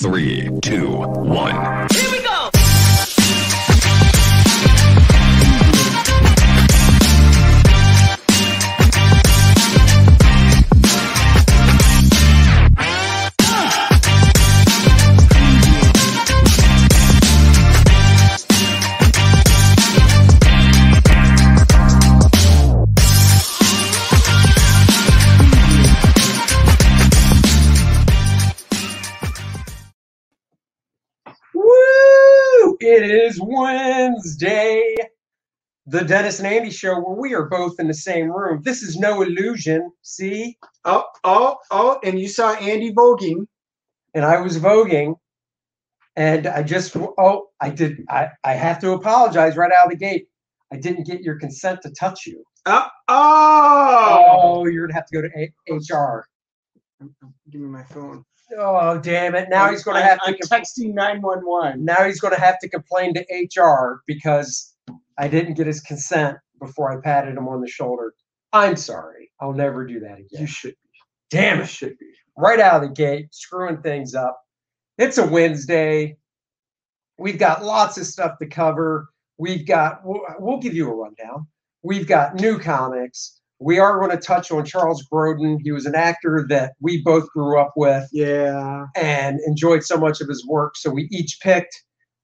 Three, two, one. Wednesday, the Dennis and Andy show, where we are both in the same room. This is no illusion. See, Oh, oh, oh, and you saw Andy voguing. and I was voguing, and I just oh, I did. I I have to apologize right out of the gate. I didn't get your consent to touch you. Oh, oh. Oh, you're gonna have to go to A- HR. Give me my phone. Oh, damn it! Now I'm- he's gonna I'm- have to. I'm com- texting 911. now he's going to have to complain to HR because I didn't get his consent before I patted him on the shoulder. I'm sorry. I'll never do that again. You should be. Damn it. should be. Right out of the gate, screwing things up. It's a Wednesday. We've got lots of stuff to cover. We've got, we'll, we'll give you a rundown. We've got new comics. We are going to touch on Charles Grodin. He was an actor that we both grew up with Yeah. and enjoyed so much of his work. So we each picked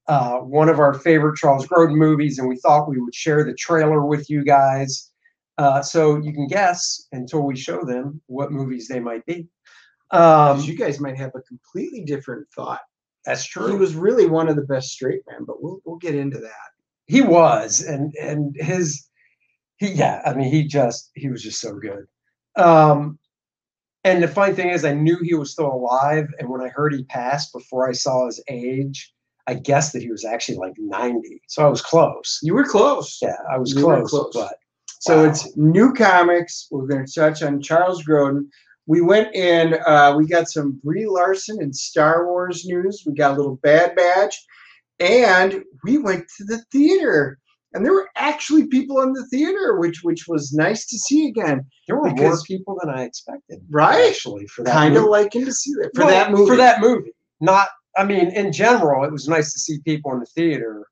uh, one of our favorite Charles Grodin movies, and we thought we would share the trailer with you guys. Uh, so you can guess until we show them what movies they might be. Um, you guys might have a completely different thought. that's true. He was really one of the best straight men, but we'll we'll get into that. He was, and and his, he yeah. I mean, he just he was just so good. Um, and the funny thing is, I knew he was still alive, and when I heard he passed before I saw his age, I guessed that he was actually like ninety. So I was close. You were close. Yeah, I was close, close. but So Wow. it's new comics. We're going to touch on Charles Grodin. We went in, uh, we got some Brie Larson and Star Wars news. We got a little Bad Batch. And we went to the theater. And there were actually people in the theater, which which was nice to see again. there were more people than I expected. Right? Actually, for that Kind of liking to see that for Well, that movie. For that movie, not. I mean, in general, it was nice to see people in the theater.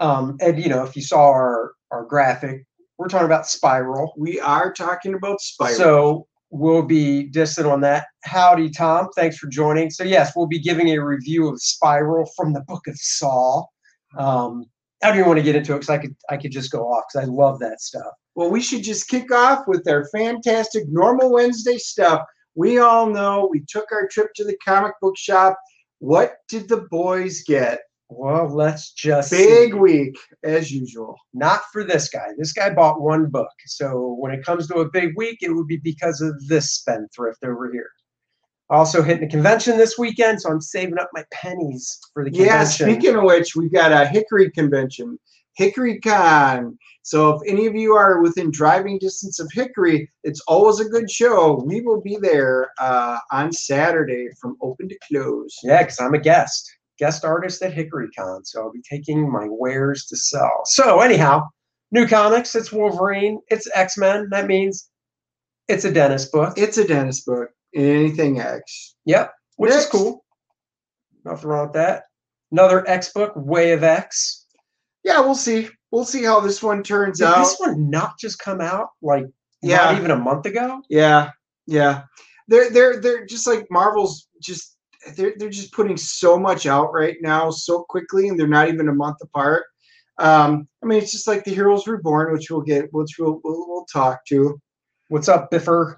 Um, and you know, if you saw our our graphic, we're talking about Spiral. we are talking about Spiral. So we'll be distant on that. Howdy, Tom. Thanks for joining. So yes, we'll be giving a review of Spiral from the Book of Saw. Um, I don't even want to get into it because I could I could just go off because I love that stuff. Well, we should just kick off with our fantastic normal Wednesday stuff. We all know we took our trip to the comic book shop. What did the boys get? Well, let's just Big see. week, as usual. Not for this guy. This guy bought one book. So when it comes to a big week, it would be because of this spendthrift over here. Also hitting the convention this weekend, so I'm saving up my pennies for the convention. Yeah, speaking of which, we've got a Hickory convention, Hickory Con. So if any of you are within driving distance of Hickory, it's always a good show. We will be there uh, on Saturday from open to close. Yeah, because I'm a guest, guest artist at HickoryCon, so I'll be taking my wares to sell. So anyhow, new comics. It's Wolverine. It's X Men. That means it's a Dennis book. It's a Dennis book. Anything X. Yep, which is cool. Nothing wrong with that. Another X book, Way of X. Yeah, we'll see. We'll see how this one turns Did out. this one not just come out like Yeah. not even a month ago? Yeah, yeah. They're they're they're just like Marvel's just they're they're just putting so much out right now so quickly, and they're not even a month apart. Um, I mean, it's just like the Heroes Reborn, which we'll get, which we'll we'll, we'll talk to. What's up, Biffer?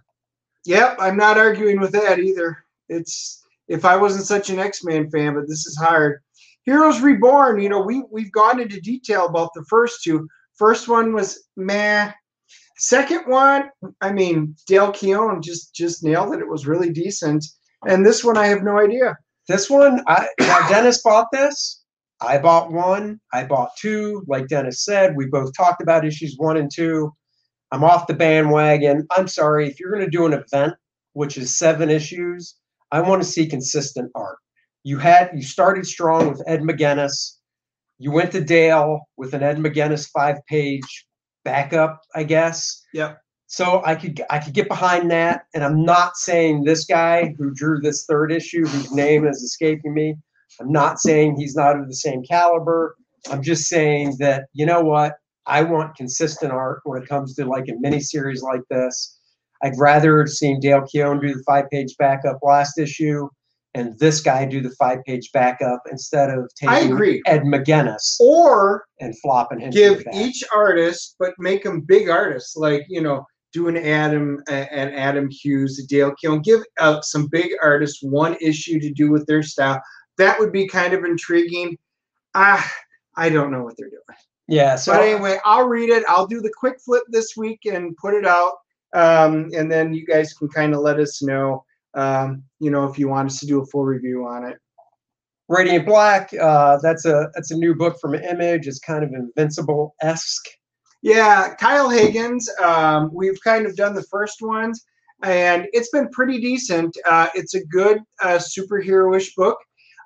Yep, I'm not arguing with that either. It's if I wasn't such an X-Men fan, but this is hard. Heroes Reborn, you know, we we've gone into detail about the first two. First one was meh. Second one, I mean, Dale Keown just just nailed it. It was really decent. And this one, I have no idea. This one, I now Dennis bought this. I bought one. I bought two. Like Dennis said, we both talked about issues one and two. I'm off the bandwagon. I'm sorry if you're going to do an event, which is seven issues. I want to see consistent art. You had you started strong with Ed McGuinness. You went to Dale with an Ed McGuinness five page backup, I guess. Yep. So I could I could get behind that, and I'm not saying this guy who drew this third issue, whose name is escaping me. I'm not saying he's not of the same caliber. I'm just saying that you know what? I want consistent art when it comes to like a mini series like this. I'd rather have seen Dale Keown do the five page backup last issue and this guy do the five page backup instead of taking. Ed McGuinness Or and flopping him. give each artist, but make them big artists, like you know, do an Adam and Adam Hughes, Dale Keown. Give out some big artists one issue to do with their style. That would be kind of intriguing. Ah, I don't know what they're doing. Yeah. So but anyway, I'll read it. I'll do the quick flip this week and put it out, um, and then you guys can kind of let us know, um, you know, if you want us to do a full review on it. Radiant Black, uh, that's a that's a new book from Image. It's kind of invincible esque. Yeah, Kyle Higgins. Um, we've kind of done the first ones, and it's been pretty decent. Uh, it's a good uh, superhero-ish book.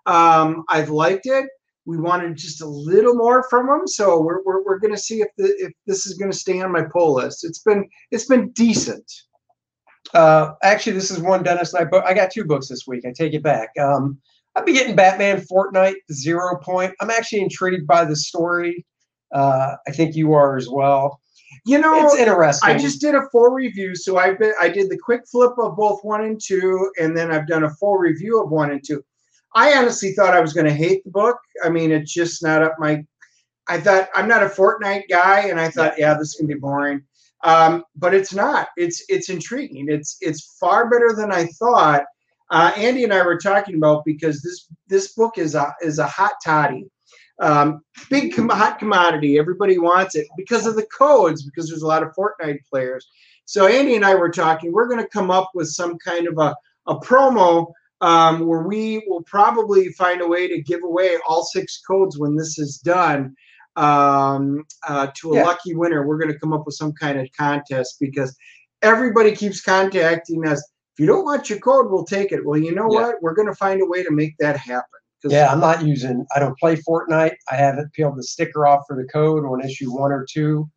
Um, I've liked it. We wanted just a little more from them. so we're, we're, we're going to see if the if this is going to stay on my pull list. It's been it's been decent. Uh, actually, this is one Dennis and I book. I got two books this week. I take it back. Um, I'll be getting Batman Fortnite Zero Point. I'm actually intrigued by the story. Uh, I think you are as well. You know, It's interesting. I just did a full review, so I've been I did the quick flip of both one and two, and then I've done a full review of one and two. I honestly thought I was going to hate the book. I mean, it's just not up my. I thought I'm not a Fortnite guy, and I thought, yeah, this can be boring. Um, but it's not. It's it's intriguing. It's it's far better than I thought. Uh, Andy and I were talking about because this this book is a is a hot toddy um, big com- hot commodity. Everybody wants it because of the codes, because there's a lot of Fortnite players. So Andy and I were talking. We're going to come up with some kind of a, a promo um, where we will probably find a way to give away all six codes when this is done um, uh, to a Yeah. lucky winner. We're going to come up with some kind of contest because everybody keeps contacting us. If you don't want your code, we'll take it. Well, you know Yeah. what? We're going to find a way to make that happen. Yeah, I'm not using. I don't play Fortnite. I haven't peeled the sticker off for the code on issue one or two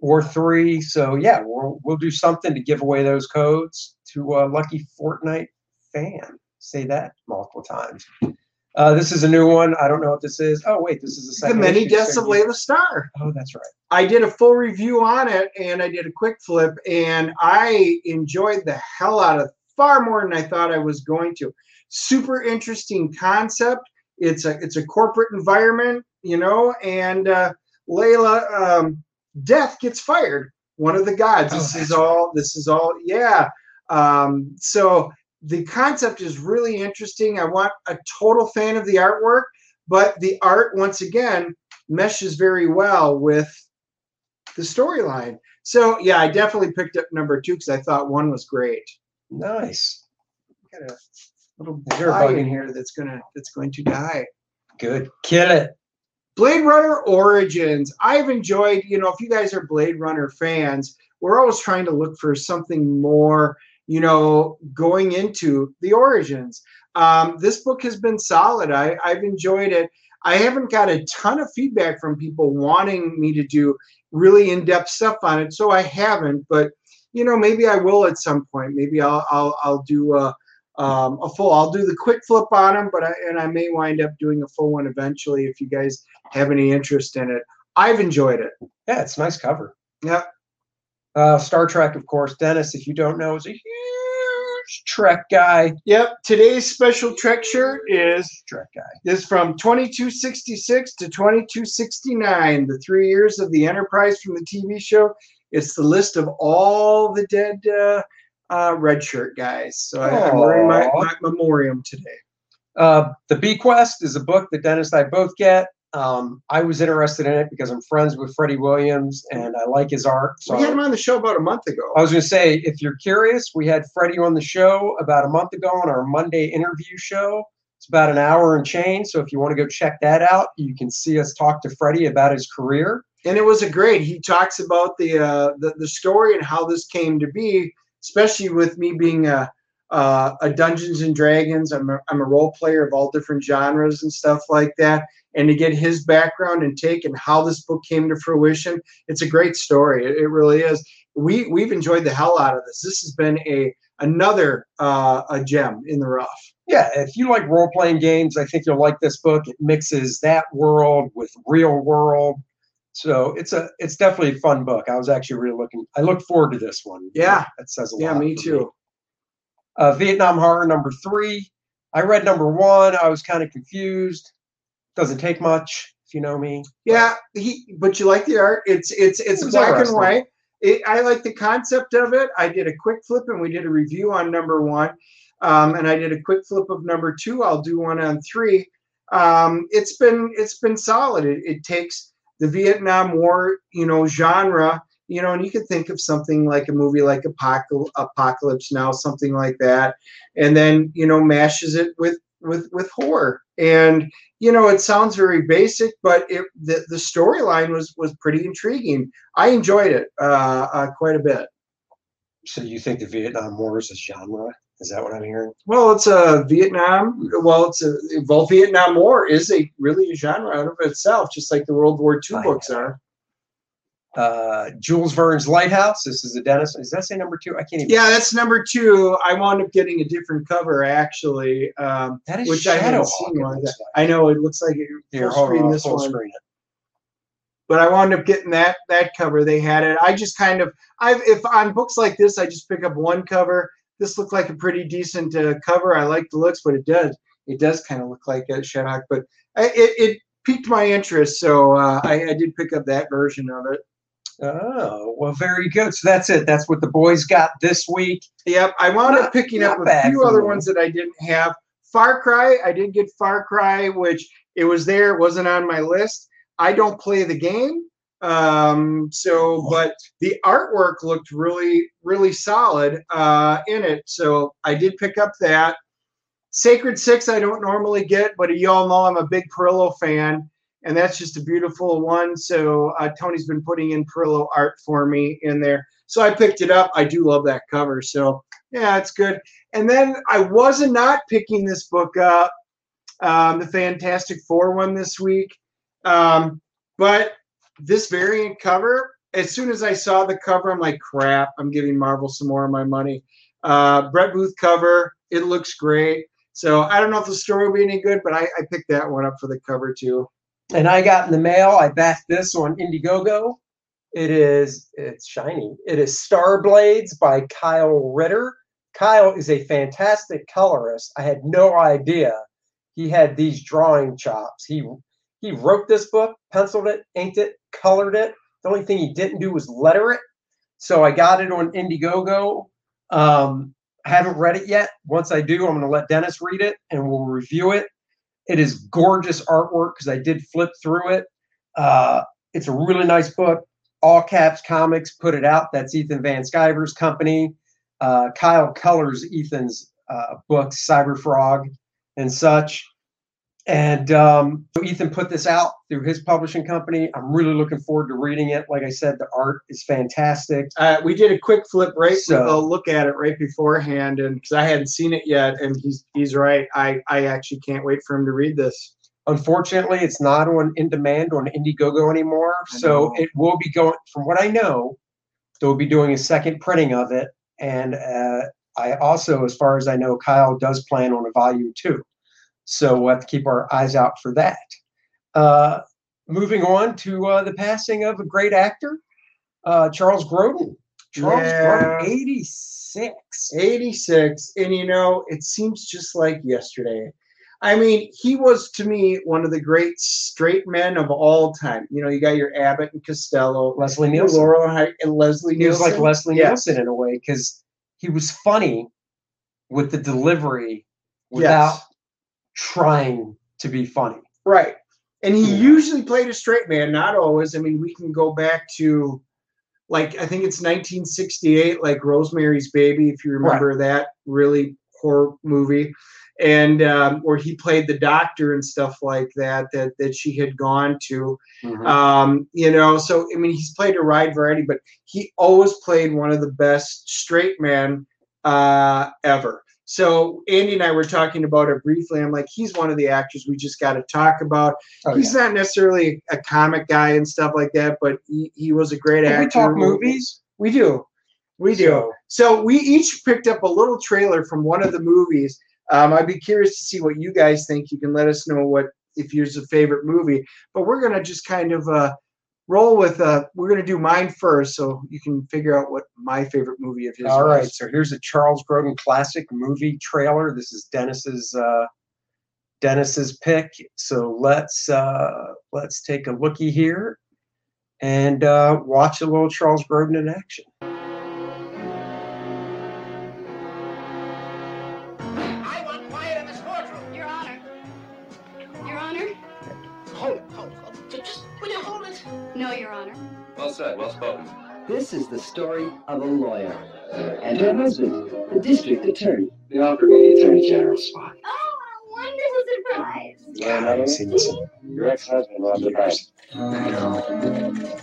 or three. So yeah, we'll we'll do something to give away those codes to a lucky Fortnite fan. Say that multiple times. Uh, this is a new one. I don't know what this is. Oh wait, this is the the many deaths of Laila Starr. Oh, that's right. I did a full review on it and I did a quick flip and I enjoyed the hell out of far more than I thought I was going to. Super interesting concept. It's a it's a corporate environment, you know, and uh, Laila um, Death gets fired. One of the gods. Oh, this is all. This is all. Yeah. Um, so the concept is really interesting. I want a total fan of the artwork, but the art once again meshes very well with the storyline. So yeah, I definitely picked up number two because I thought one was great. Nice. Got a little Is there fly bug in in here that's gonna that's going to die. Good. Kill it. Blade Runner Origins. I've enjoyed, you know, if you guys are Blade Runner fans, we're always trying to look for something more, you know, going into the origins. Um, this book has been solid. I, I've enjoyed it. I haven't got a ton of feedback from people wanting me to do really in-depth stuff on it, so I haven't. But you know, maybe I will at some point. Maybe I'll I'll, I'll do a um, a full. I'll do the quick flip on them, but I, and I may wind up doing a full one eventually if you guys have any interest in it. I've enjoyed it. Yeah, it's a nice cover. Yeah. Uh, Star Trek, of course. Dennis, if you don't know, is a huge Trek guy. Yep. Today's special Trek shirt is Trek guy. is from 2266 to 2269, the three years of the Enterprise from the TV show. It's the list of all the dead uh, uh, red shirt guys. So I, I'm wearing my, my memoriam today. Uh, the Bequest is a book that Dennis and I both get. Um, I was interested in it because I'm friends with Freddie Williams and I like his art. So We had him on the show about a month ago. I was going to say, if you're curious, we had Freddie on the show about a month ago on our Monday interview show. It's about an hour and change. So if you want to go check that out, you can see us talk to Freddie about his career. and it was a great. He talks about the uh, the, the story and how this came to be, especially with me being a uh, a Dungeons and Dragons. I'm a, I'm a role player of all different genres and stuff like that. And to get his background and take and how this book came to fruition, it's a great story. It, it really is. We we've enjoyed the hell out of this. This has been a another uh, a gem in the rough. yeah, if you like role playing games, I think you'll like this book. It mixes that world with real world. So it's a it's definitely a fun book. I was actually really looking. I look forward to this one. Yeah. that says a Yeah, lot. me for too. Uh, Vietnam Horror number three. I read number one. I was kind of confused. Doesn't take much, if you know me. Yeah, he. But you like the art? It's it's it's It black and white. It, I like the concept of it. I did a quick flip, and we did a review on number one, um, and I did a quick flip of number two. I'll do one on three. Um, it's been it's been solid. It, it takes the Vietnam War, you know, genre, you know, and you could think of something like a movie like Apocal- Apocalypse Now, something like that, and then you know mashes it with with with horror and you know it sounds very basic but it the, the storyline was was pretty intriguing i enjoyed it uh, uh quite a bit So you think the Vietnam War is a genre? Is that what I'm hearing? well it's a vietnam well it's a well vietnam war is a really a genre out of itself just like the world war ii I books know. are Uh, Jules Verne's Lighthouse. This is a Dennis. Does that say number two? I can't even. yeah that's number two i wound up getting a different cover actually um that is which I haven't Shadowhawk, seen one of looks that. like. i know it looks like it Here, full screen on, this full one screen it. but I wound up getting that that cover. They had it. I just kind of I if on books like this, I just pick up one cover. This looked like a pretty decent uh, cover. I like the looks, but it does it does kind of look like a Shadowhawk. But I, it it piqued my interest, so uh, I, I did pick up that version of it. Oh, well, very good. So that's it. That's what the boys got this week. Yep, I wound Not- up picking up a few other me. ones that I didn't have. Far Cry, I did get Far Cry, which it was there, it wasn't on my list. I don't play the game, um, so but the artwork looked really, really solid uh, in it. So I did pick up that. Sacred Six, I don't normally get, but you all know I'm a big Perillo fan, and that's just a beautiful one. So uh, Tony's been putting in Perillo art for me in there. So I picked it up. I do love that cover. So yeah, it's good. And then I wasn't not picking this book up, um, the Fantastic Four one this week. Um, but this variant cover, as soon as I saw the cover, I'm like, crap, I'm giving Marvel some more of my money. Uh, Brett Booth cover, it looks great. So I don't know if the story will be any good, but I, I picked that one up for the cover too. And I got in the mail. I backed this on Indiegogo. It is. It's shiny. It is Star Blades by Kyle Ritter. Kyle is a fantastic colorist. I had no idea he had these drawing chops. He he wrote this book, penciled it, inked it, colored it. The only thing he didn't do was letter it. So I got it on Indiegogo. Um, I haven't read it yet. Once I do, I'm going to let Dennis read it and we'll review it. It is gorgeous artwork because I did flip through it. Uh, it's a really nice book. All Caps Comics put it out. That's Ethan Van Sciver's company. Uh, Kyle colors Ethan's uh, books, Cyber Frog and such. And um, so Ethan put this out through his publishing company. I'm really looking forward to reading it. Like I said, the art is fantastic. Uh, we did a quick flip right, So- look at it right beforehand, and because I hadn't seen it yet, and he's he's right. I I actually can't wait for him to read this. Unfortunately, it's not on in demand on Indiegogo anymore. So it will be going, from what I know, they'll be doing a second printing of it. And uh, I also, as far as I know, Kyle does plan on a volume two. So we'll have to keep our eyes out for that. Uh, moving on to uh, the passing of a great actor, uh, Charles Grodin. Charles Yeah. Grodin, 86. 86 and you know it seems just like yesterday i mean he was to me one of the great straight men of all time you know you got your abbott and costello Leslie Nielsen. laurel Hy- and leslie He was Nielsen. like Leslie Yes. Nielsen in a way because he was funny with the delivery without Yes. Trying to be funny. right. And he Yeah. usually played a straight man not always. I mean we can go back to like i think it's 1968 like rosemary's baby if you remember that really horror movie. And um, where he played the doctor and stuff like that that that she had gone to. Um, you know so i mean he's played a wide variety but he always played one of the best straight men uh, ever so andy and i were talking about it briefly i'm like he's one of the actors we just got to talk about Oh, he's not necessarily a comic guy and stuff like that but he, he was a great yeah. actor we talk movies. we do we do So- so we each picked up a little trailer from one of the movies Um, I'd be curious to see what you guys think. You can let us know what if yours a favorite movie. But we're gonna just kind of uh, roll with. Uh, we're gonna do mine first, so you can figure out what my favorite movie of his. All right, was. so here's a Charles Grodin classic movie trailer. This is Dennis's uh, Dennis's pick. So let's uh, let's take a looky here and uh, watch a little Charles Grodin in action. This is the story of a lawyer and her husband, the district attorney. They offered me the Attorney General spot. Oh, a wonderful surprise. God, I haven't seen this in Your ex-husband robbed the bank.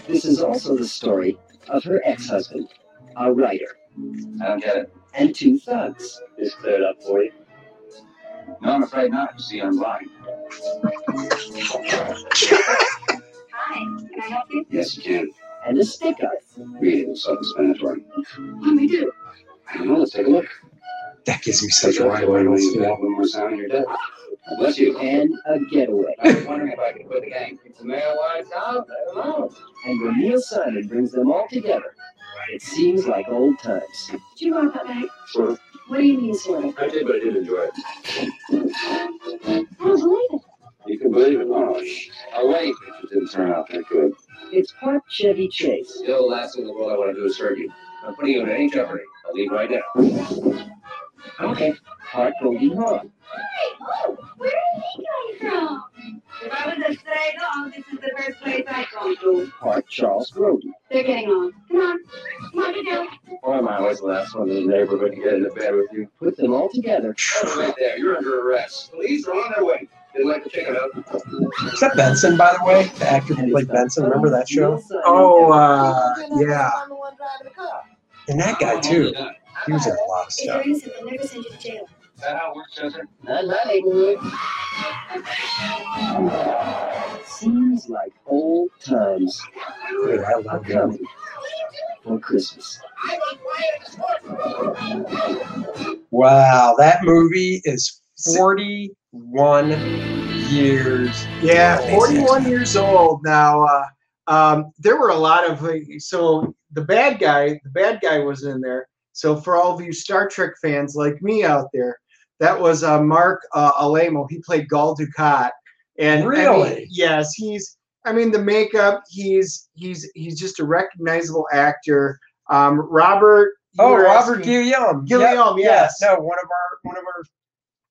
This is also the story of her ex-husband, a writer, I don't get it. and two thugs. This cleared up for you? No, I'm afraid not. You see, I'm blind. Hi, can I help you? Yes, you can. And a stick-up. Read it, self-explanatory. What do we do? I don't know, let's take a look. That gives me such Take a a right right away when you away. have one more sound and you're dead. God Bless you. And a getaway. I was wondering if I could quit the gang. If the mayor wants out, I don't know. And when Neil Simon brings them all together, it seems like old times. Do you know about that? Sort of. What do you mean, sort of? I did, but I did enjoy it. I don't believe it. You can believe it. Oh. I'll wait if it didn't turn out that good. It's part Chevy Chase. Still, last thing in the world I want to do is hurt you. I'm putting you in any jeopardy. I'll leave right now. Okay. Part Goldie Hawn. Hey, oh, where is he coming from? If I was a stray dog, this is the first place I'd go to. Part Charles Grodin. They're getting on. Come on. Come on, you do. Why am I always the last one in the neighborhood to get into bed with you? Put them all together. Right there. You're under arrest. Police are on their way. They'd like to check it out. Is that Benson, by the way? The actor who played Benson. Remember that show? Oh, uh, yeah. I'm the one driving the car. And that guy too. He was in a lot of stuff. you're innocent, they'll never send you to jail. Is that how it works, Chester? Not in my neighborhood. Seems like old times Dude, I are love him. coming for Christmas. I want quiet in this courtroom. Wow, that movie is 41 years. Yeah, Amazing. 41 years old now. Uh, um, there were a lot of so the bad guy, the bad guy was in there. So for all of you Star Trek fans like me out there, that was uh, Marc uh, Alaimo. He played Gul Dukat, and I mean, Really? yes, he's. I mean, the makeup. He's he's he's just a recognizable actor. Um, Robert. Oh, Robert Guillaume. Guillaume, Yep, yes. No, one of our one of our.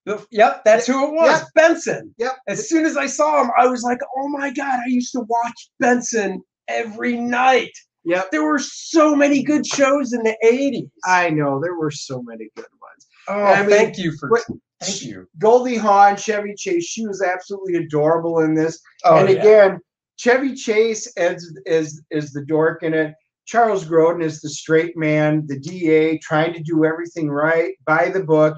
Yep, that's who it was. Yep. Benson. Yep. As soon as I saw him, I was like, "Oh my god!" I used to watch Benson every night. Yep. There were so many good shows in the '80s. I know there were so many good ones. oh, I mean, thank you for what- thank you. Goldie Hawn, Chevy Chase, she was absolutely adorable in this. Oh, and yeah. again, Chevy Chase as is is the dork in it. Charles Grodin is the straight man, the DA, trying to do everything right by the book.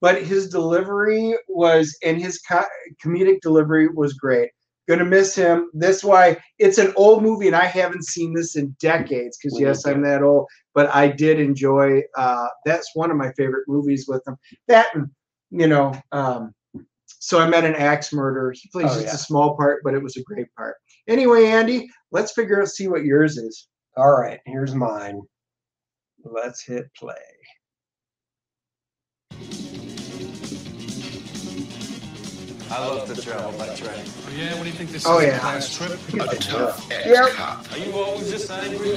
But his delivery was, and his co- comedic delivery was great. Gonna miss him. That's why it's an old movie, and I haven't seen this in decades. Because yes. I'm that old, but I did enjoy. Uh, that's one of my favorite movies with him. That, and, you know, um, so I met an axe murderer. He plays Oh, just yeah. a small part, but it was a great part. Anyway, Andy, let's figure out see what yours is. All right, here's mine. Let's hit play. I love to travel by train. Oh, Yeah, what do you think this Oh, is? yeah. A class trip? A tough ex Yep. cop. Are you always this angry?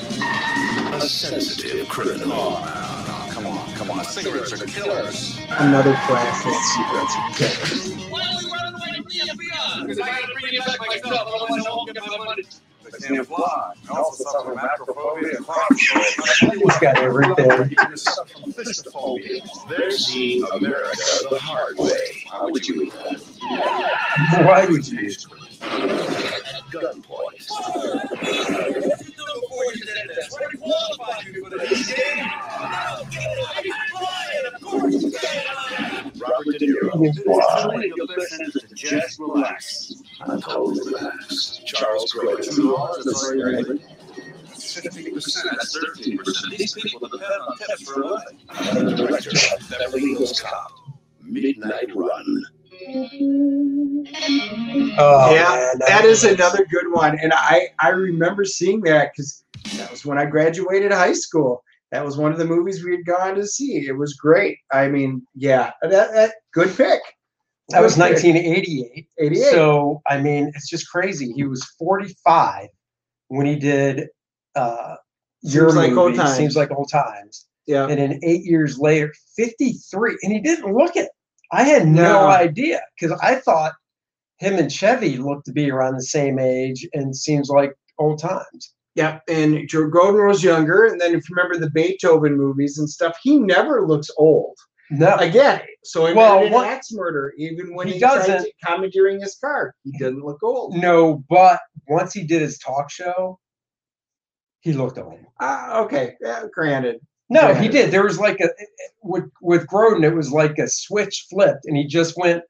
A sensitive criminal. Oh, no, no, come on, come on. Cigarettes are killers. Another classic. Why are we running away from the FBI? Because I gotta bring you back myself, otherwise I won't get my money. I can't fly. I also suffer macrophobia and claustrophobia. He's got everything. You suffer from fishophobia. They're seeing America the hard way. How would you eat that? Why would you? At gunpoint. What qualified you for this game? I can fly, and of course, Robert De Niro. Your best answer to just relax. I'm totally relaxed. Charles Grodin. Fifty percent, thirteen percent. These people depend on tips for a living. And the director of Beverly Hills Cop. Midnight Run. Oh, yeah, man, that is another good one, and I I remember seeing that because that was when I graduated high school. That was one of the movies we had gone to see. It was great. I mean, yeah, that, that good pick. That was 1988. 88. So I mean, it's just crazy. He was 45 when he did uh, your Seems like movie. old times. Seems like old times. yeah, And then eight years later, 53, and he didn't look it. I had no, No. idea because I thought him and Chevy looked to be around the same age, and seems like old times. yeah. And Joe Godin was younger, and then if you remember the Beethoven movies and stuff, he never looks old. No, Again, so in Well, what- axe murder, even when He he, doesn't- commandeering his car, he doesn't look old. no, but once he did his talk show, he looked old. Ah, okay, yeah, granted. No, Yeah. he did. There was like a with with Grodin, it was like a switch flipped, and he just went.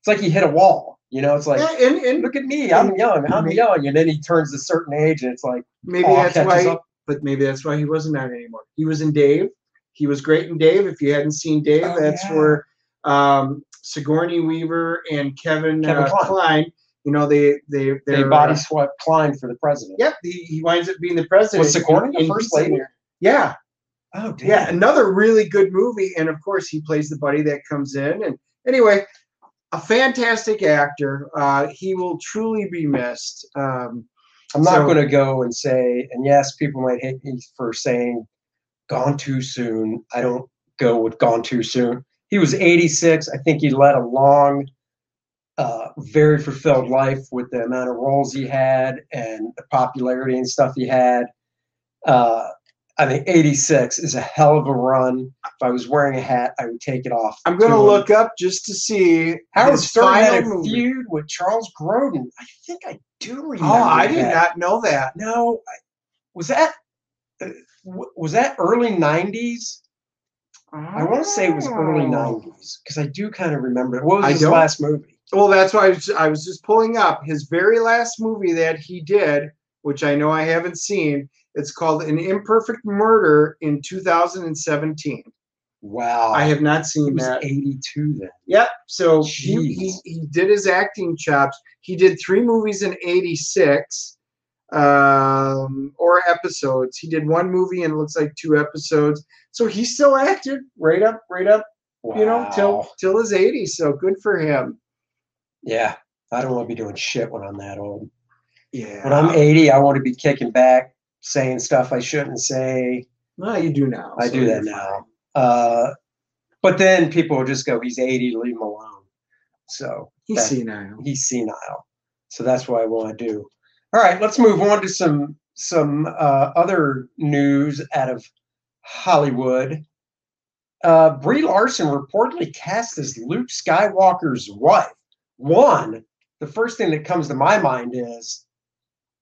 It's like he hit a wall. You know, it's like yeah, and, and look at me, I'm young, I'm Maybe- young, and then he turns a certain age, and it's like maybe awe that's why. up. But maybe that's why he wasn't on anymore. He was in Dave. He was great in Dave. If you hadn't seen Dave, Oh, that's yeah. where um, Sigourney Weaver and Kevin, Kevin uh, Kline. Klein. You know, they they they body uh, swept Kline for the president. Yep, he, he winds up being the president. Was Sigourney the first lady? Yeah, Oh, damn. yeah, another really good movie, and of course he plays the buddy that comes in. And anyway, a fantastic actor. Uh, he will truly be missed. Um, I'm not so- going to go and say, and yes, people might hate me for saying gone too soon. I don't go with gone too soon. He was 86. I think he led a long, uh, very fulfilled life with the amount of roles he had and the popularity and stuff he had. Uh, I think 86 is a hell of a run. If I was wearing a hat, I would take it off. I'm going to look up just to see Howard his Stern had a movie. feud with Charles Grodin. I think I do remember. Oh, I did not know that. No, I, was that was that early '90s? I want to say it was early Oh. '90s because I do kind of remember. it. What was I his last movie? Well, that's why I was, I was just pulling up his very last movie that he did, which I know I haven't seen. It's called An Imperfect Murder in 2017. Wow, I have not He seen was that. 82 then. Yep. So he, he, he did his acting chops. He did three movies in 86 um, or episodes. He did one movie and it looks like two episodes. So he still acted right up, right up, you know, till till his 80s. So good for him. yeah. I don't want to be doing shit when I'm that old. Yeah. When I'm 80, I want to be kicking back, saying stuff I shouldn't say. well, you do now. I so do that now. Uh, but then people will just go, "He's 80, leave him alone." So He's that- senile. he's senile. So that's what I want to do. All right, let's move on to some some uh, other news out of Hollywood. Uh, Brie Larson reportedly cast as Luke Skywalker's wife. One, the first thing that comes to my mind is,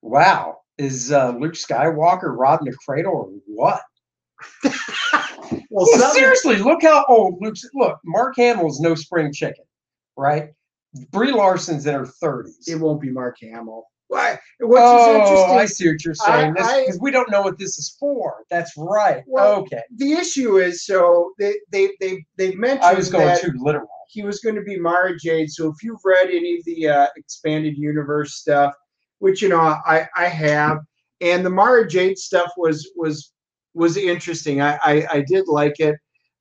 wow, is uh, Luke Skywalker robbing a cradle or what? Well, Well, some- seriously, look how old Luke's. Look, Mark Hamill's no spring chicken, right? Brie Larson's in her thirties. it won't be Mark Hamill. Why? What's Oh? I see what you're saying. Because we don't know what this is for. That's right. Well, okay, the issue is so they they they they mentioned I was going that too literal. he was going to be Mara Jade. So if you've read any of the uh, expanded universe stuff, which you know I I have, and the Mara Jade stuff was was was interesting. I I, I did like it.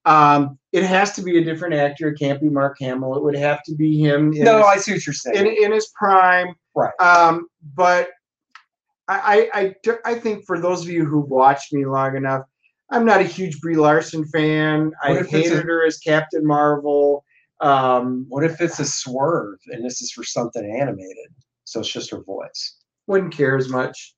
Um, it has to be a different actor. It can't be Mark Hamill. It would have to be him. in No, his- I see what you're saying. in, in his prime. Right. Um, but I, I, I, I think for those of you who've watched me long enough, I'm not a huge Brie Larson fan. I What hated a- her as Captain Marvel. Um, what if it's a swerve and this is for something animated? So it's just her voice. wouldn't care as much.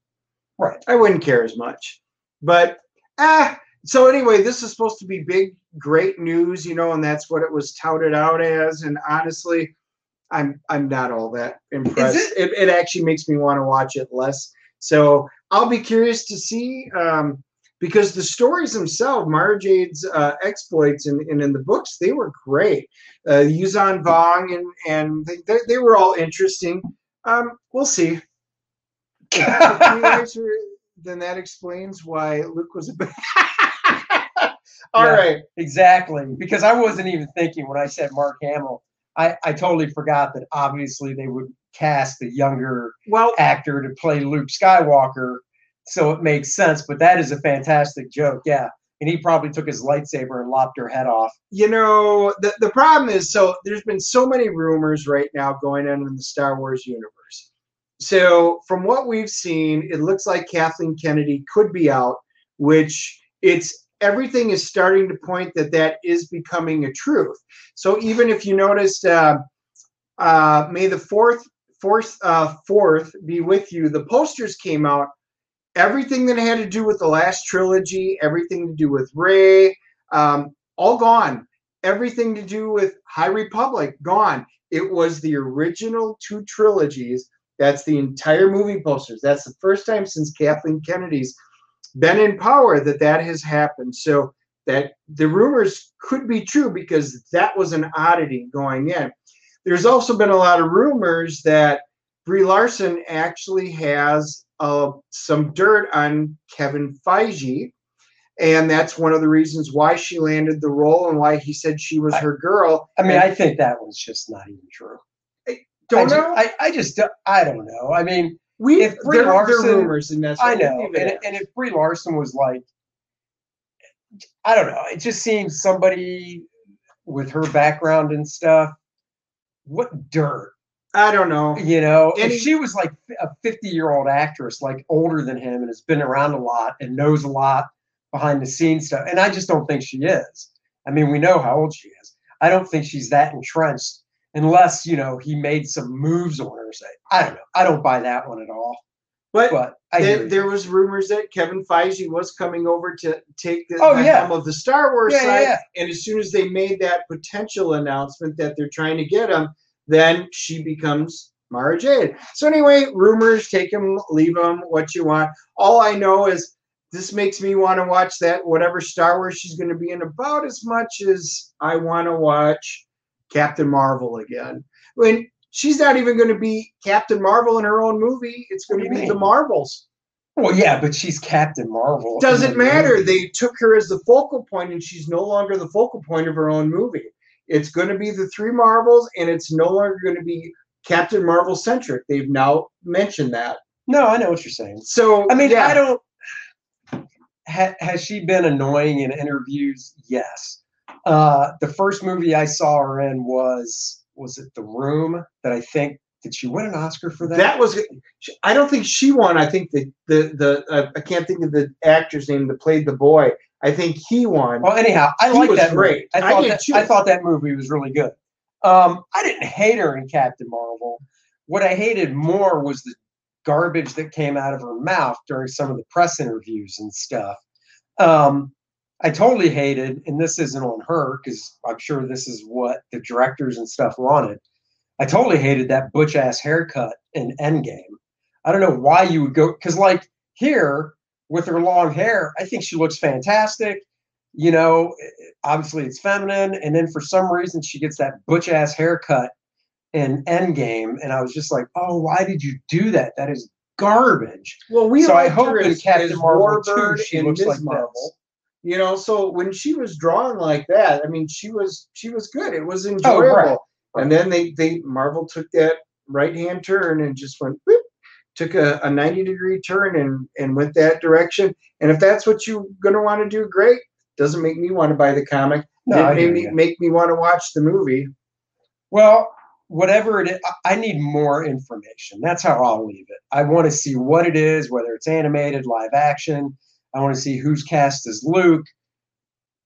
Right. I wouldn't care as much. But ah, so anyway, this is supposed to be big, great news, you know, and that's what it was touted out as. And honestly, I'm I'm not all that impressed. It? It, actually makes me want to watch it less. So I'll be curious to see um, because the stories themselves, Mara Jade's uh, exploits and in, in the books, they were great. Uh, Yuuzhan Vong and and they, they, were all interesting. Um, we'll see. If- if you guys are- then that explains why Luke was a bad. All Yeah. right. Exactly, because I wasn't even thinking when I said Mark Hamill. I, I totally forgot that obviously they would cast a younger Well, actor to play Luke Skywalker, so it makes sense. But that is a fantastic joke, yeah. And he probably took his lightsaber and lopped her head off. you know, the, the problem is so there's been so many rumors right now going on in the Star Wars universe. So from what we've seen, it looks like Kathleen Kennedy could be out, which it's everything is starting to point that that is becoming a truth. So even if you noticed, uh, uh, May the fourth, fourth, uh, fourth be with you. The posters came out. Everything that had to do with the last trilogy, everything to do with Rey, um, all gone. Everything to do with High Republic, gone. It was the original two trilogies. That's the entire movie posters. That's the first time since Kathleen Kennedy's been in power that that has happened. So that the rumors could be true because that was an oddity going in. There's also been a lot of rumors that Brie Larson actually has uh, some dirt on Kevin Feige, and that's one of the reasons why she landed the role and why he said she was her girl. I mean, And I think that was just not even true. don't I know. Just, I, I just don't- I don't know. I mean, we if Brie there, Larson- rumors, and that's I know, and, and if Brie Larson was like, I don't know, it just seems somebody with her background and stuff. What dirt, I don't know. you know? Any- if she was like a fifty-year-old actress, like older than him, and has been around a lot and knows a lot behind the scenes stuff, and I just don't think she is. I mean, we know how old she is. I don't think she's that entrenched, unless you know he made some moves on her. Say, I don't know. I don't buy that one at all. But But there, there was rumors that Kevin Feige was coming over to take the, Oh, the yeah. helm of the Star Wars yeah, side. yeah. And as soon as they made that potential announcement that they're trying to get him, then she becomes Mara Jade. So anyway, rumors, take them, leave them, what you want. All I know is this makes me want to watch that whatever Star Wars she's going to be in about as much as I want to watch Captain Marvel again. When she's not even going to be Captain Marvel in her own movie, it's going to be you the? Marvels. Well, yeah, but she's Captain Marvel. Doesn't matter. movie. They took her as the focal point, and she's no longer the focal point of her own movie. It's going to be the three Marvels, and it's no longer going to be Captain Marvel centric. They've now mentioned that. No, I know what you're saying. So I mean, yeah, I don't. Ha, has she been annoying in interviews? Yes. Uh, the first movie I saw her in was was it The Room? That I think did she win an Oscar for that? that was. I don't think she won. I think the the the uh, I can't think of the actor's name that played the boy. I think he won. Well, anyhow, I like that great. I I thought did that, too. I thought that movie was really good. Um, I didn't hate her in Captain Marvel. What I hated more was the garbage that came out of her mouth during some of the press interviews and stuff. Um, I totally hated, and this isn't on her because I'm sure this is what the directors and stuff wanted. I totally hated that butch ass haircut in Endgame. I don't know why you would go because like here with her long hair, I think she looks fantastic. You know, obviously it's feminine, and then for some reason she gets that butch ass haircut in Endgame, and I was just like, oh, why did you do that? That is garbage. Well, we So I hope in Captain Marvel too, she looks Ms. like Marvel. this. You know, so when she was drawn like that, I mean, she was she was good. It was enjoyable Oh, right. And then they they Marvel took that right hand turn and just went whoop, took a, a 90 degree turn and and went that direction. And if that's what you're gonna want to do, great. Doesn't make me want to buy the comic. No, I Didn't make me, make me want to watch the movie. Well, whatever it is, I need more information. That's how I'll leave it. I want to see what it is, whether it's animated, live action. I want to see who's cast as Luke.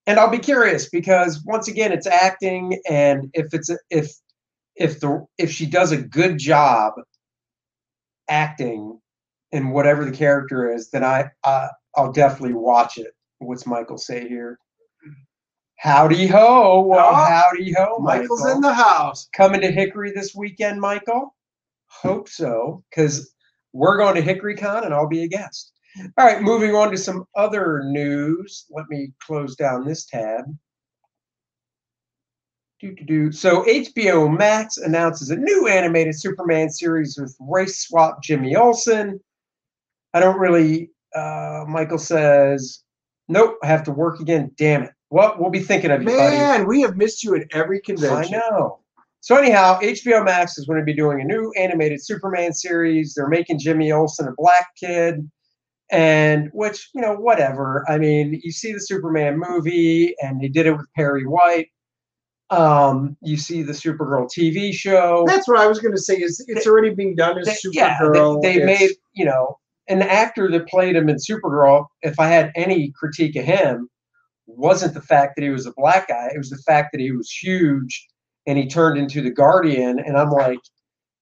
And I'll be curious because once again, it's acting, and if it's a, if if the if she does a good job acting in whatever the character is, then I I I'll definitely watch it. What's Michael say here? Howdy ho! Well, Oh, howdy ho, Michael's Michael in the house. coming to Hickory this weekend, Michael? Hope so, because we're going to HickoryCon and I'll be a guest. All right, moving on to some other news. Let me close down this tab. So HBO Max announces a new animated Superman series with race swap Jimmy Olsen. I don't really. Uh, Michael says, "Nope, I have to work again. Damn it! Well, we'll be thinking of you, buddy. Man, we have missed you at every convention. I know. So anyhow, HBO Max is going to be doing a new animated Superman series. They're making Jimmy Olsen a black kid, and which you know, whatever. I mean, you see the Superman movie, and they did it with Perry White. Um, you see the Supergirl TV show. That's what I was going to say. Is it's already being done as They- Supergirl? yeah, they, they made you know an actor that played him in Supergirl. If I had any critique of him, wasn't the fact that he was a black guy. It was the fact that he was huge and he turned into the Guardian. And I'm like,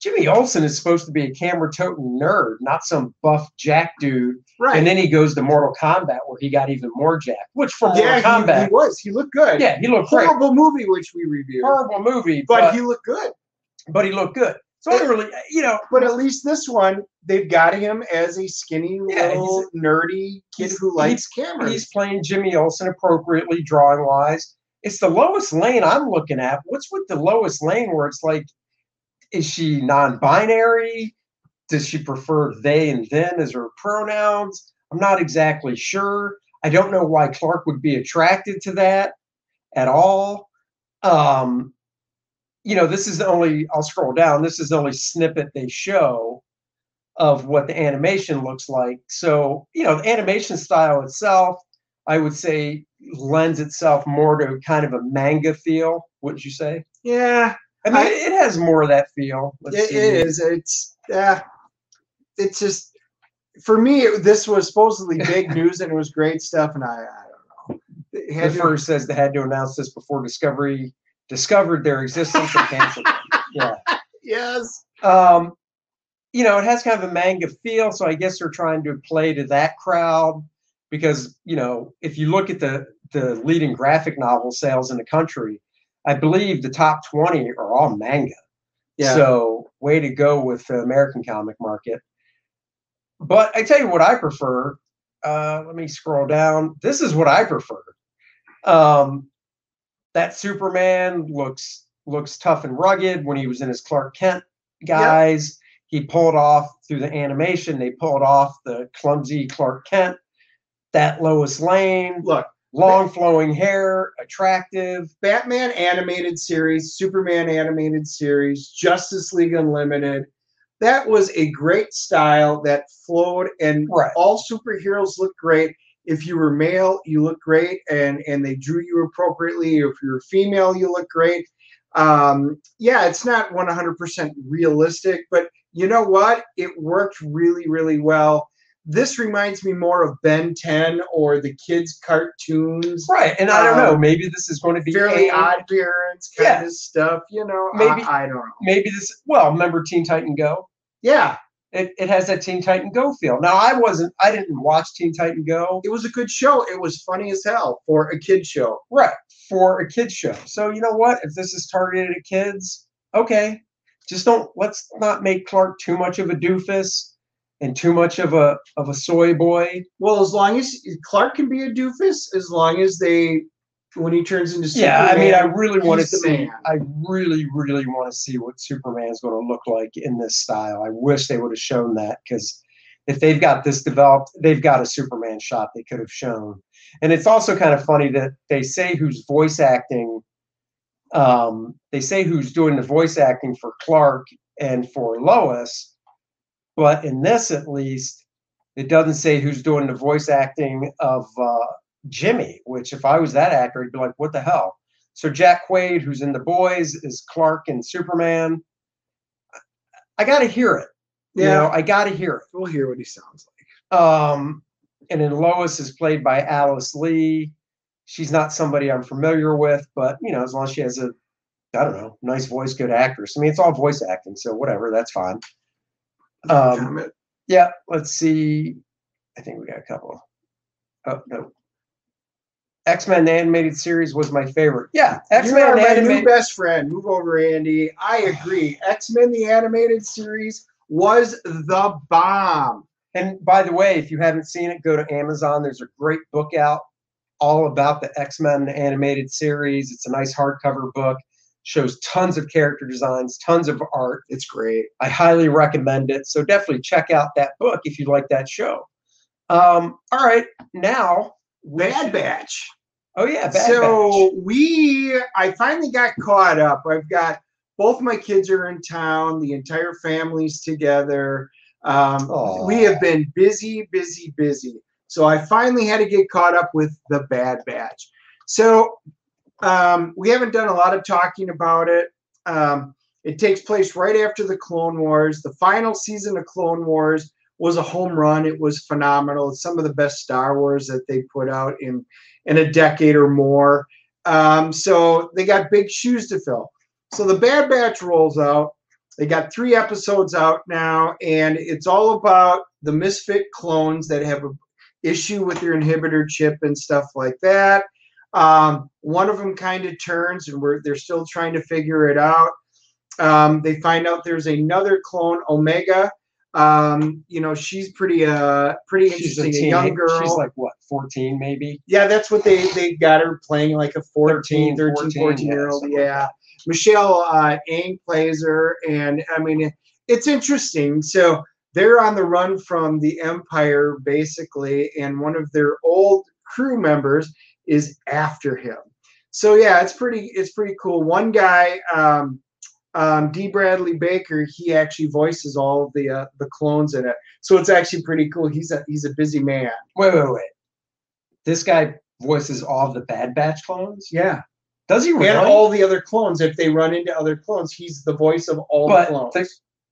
Jimmy Olsen is supposed to be a camera toting nerd, not some buff jack dude. right. And then he goes to Mortal Kombat where he got even more jack. Which for Mortal yeah, he, Kombat, he was. He looked good. yeah, he looked great. Horrible movie, which we reviewed, Horrible movie, but, but he looked good. but he looked good. So I don't really, you know, But at least this one, they've got him as a skinny Yeah, little nerdy kid who likes cameras. He's playing Jimmy Olsen appropriately, drawing wise. It's the Lois Lane I'm looking at. What's with the Lois Lane where it's like, is she non-binary? Does she prefer they and them as her pronouns? I'm not exactly sure. I don't know why Clark would be attracted to that at all. Um, you know, this is the only, I'll scroll down. This is the only snippet they show of what the animation looks like. So, you know, the animation style itself, I would say, lends itself more to kind of a manga feel. Wouldn't you say? yeah, I mean, I- it has more of that feel. Let's it, see. it is. It's yeah. It's just for me. It, this was supposedly big news and it was great stuff, and I, I don't know. It The had first says they had to announce this before Discovery discovered their existence and canceled. it. Yeah. yes. Um, you know, it has kind of a manga feel, so I guess they're trying to play to that crowd because you know, if you look at the the leading graphic novel sales in the country, I believe the top twenty are all manga. Yeah. So way to go with the American comic market. But I tell you what I prefer. Uh, let me scroll down. This is what I prefer. Um, that Superman looks looks tough and rugged when he was in his Clark Kent guise. He pulled off through the animation. They pulled off the clumsy Clark Kent. That Lois Lane, Look, long flowing hair, attractive. Batman animated series, Superman animated series, Justice League Unlimited. That was a great style that flowed, and Right. all superheroes look great. If you were male, you look great, and and they drew you appropriately. If you're female, you look great. Um, yeah, it's not 100% realistic, but you know what? It worked really, really well. This reminds me more of Ben 10 or the kids' cartoons, Right. And I don't know. Um, Maybe this is going to be fairly aimed- odd parents kind Yeah. of stuff. You know, Maybe- I, I don't know. Maybe this. Well, remember Teen Titan Go? Yeah, It, it has that Teen Titan Go feel. Now I wasn't. I didn't watch Teen Titan Go. it was a good show. It was funny as hell for a kid show. Right. For a kids show. So you know what? If this is targeted at kids, okay. Just don't let's not make Clark too much of a doofus and too much of a of a soy boy. Well, as long as Clark can be a doofus, as long as they, when he turns into Superman, Yeah, I mean, I really want to see. man. I really, really want to see what Superman's going to look like in this style. I wish they would have shown that because if they've got this developed, they've got a Superman shot they could have shown. And it's also kind of funny that they say who's voice acting. Um, they say who's doing the voice acting for Clark and for Lois, but in this at least, it doesn't say who's doing the voice acting of uh, Jimmy, which if I was that actor, I'd be like, what the hell? So Jack Quaid, who's in The Boys, is Clark and Superman. I got to hear it. You Yeah. know, I got to hear We'll hear what he sounds like. Um, and then Lois is played by Alice Lee. She's not somebody I'm familiar with, but you know, as long as she has a, I don't know, nice voice, good actress. I mean, it's all voice acting, so whatever, that's fine. Um, Comment. yeah, let's see. I think we got a couple. Oh no. X Men the animated series was my favorite. Yeah, X Men my new best friend. Move over, Andy. I agree. X Men the animated series was the bomb. And by the way, if you haven't seen it, go to Amazon. There's a great book out all about the X Men animated series. It's a nice hardcover book. Shows tons of character designs, tons of art. It's great. I highly recommend it. So definitely check out that book if you like that show. Um, all right, now Bad Batch. Oh yeah, Bad so Batch. we i finally got caught up i've got both my kids are in town the entire family's together um, we have been busy busy busy so i finally had to get caught up with the bad batch so um, we haven't done a lot of talking about it um, it takes place right after the clone wars the final season of clone wars was a home run it was phenomenal it's some of the best star wars that they put out in in a decade or more. Um, so they got big shoes to fill. So the Bad Batch rolls out. They got three episodes out now, and it's all about the misfit clones that have a issue with their inhibitor chip and stuff like that. Um, one of them kind of turns, and we're they're still trying to figure it out. Um, they find out there's another clone, Omega. Um, you know, she's pretty uh pretty She's a, interesting, a, teen, young girl. She's like what, 14 maybe? Yeah, that's what they they got her playing like a 14, 13, 13, 14, 14 year old. like Yeah. Michelle uh Ang plays her and I mean it's interesting. So they're on the run from the Empire basically and one of their old crew members is after him. So yeah, it's pretty it's pretty cool. One guy um um, D. Bradley Baker, he actually voices all of the uh, the clones in it, so it's actually pretty cool. He's a he's a busy man. Wait, wait, wait. This guy voices all of the Bad Batch clones? Yeah, Does he really? and all the other clones. If they run into other clones, he's the voice of all but the clones. the-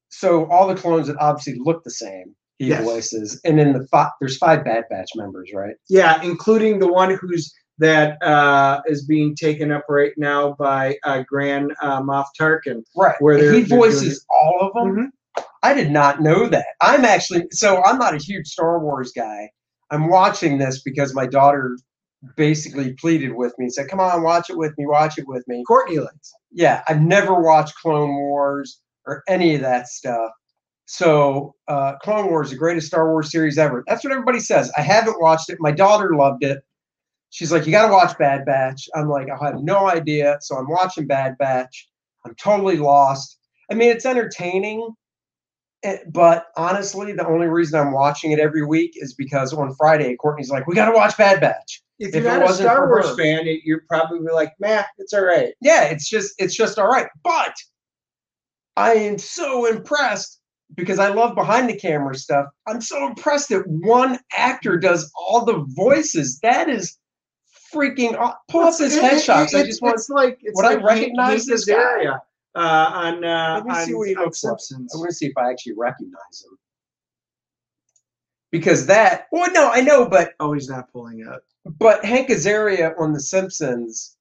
so all the clones that obviously look the same, he Yes. voices, and then the five, there's five Bad Batch members, right? yeah, including the one who's that uh, is being taken up right now by uh, Grand uh, Moff Tarkin. Right. Where they're- he they're voices all of them. Mhm. I did not know that. I'm actually so I'm not a huge Star Wars guy. I'm watching this because my daughter basically pleaded with me, and said, "Come on, watch it with me, watch it with me." Courtney likes. Yeah, I've never watched Clone Wars or any of that stuff. So, uh, Clone Wars, the greatest Star Wars series ever. That's what everybody says. I haven't watched it. My daughter loved it. She's like, "You got to watch Bad Batch." I'm like, "I have no idea." So I'm watching Bad Batch. I'm totally lost. I mean, it's entertaining, eh, but honestly, the only reason I'm watching it every week is because on Friday, Courtney's like, "We got to watch Bad Batch." If If you're it not a wasn't Star Wars her. fan, it, you're probably like, "Meh, it's all right." yeah, it's just it's just all right. But I am so impressed because I love behind the camera stuff. I'm so impressed that one actor does all the voices. That is freaking aw- pull up his It- it- headshots. I just want it's like it's would I like recognize this guy? Azaria, uh, on uh, Let me see what he on looks like. Simpsons. I want to see if I actually recognize him. Because that well no, I know, but Oh, he's not pulling up. but Hank Azaria on The Simpsons,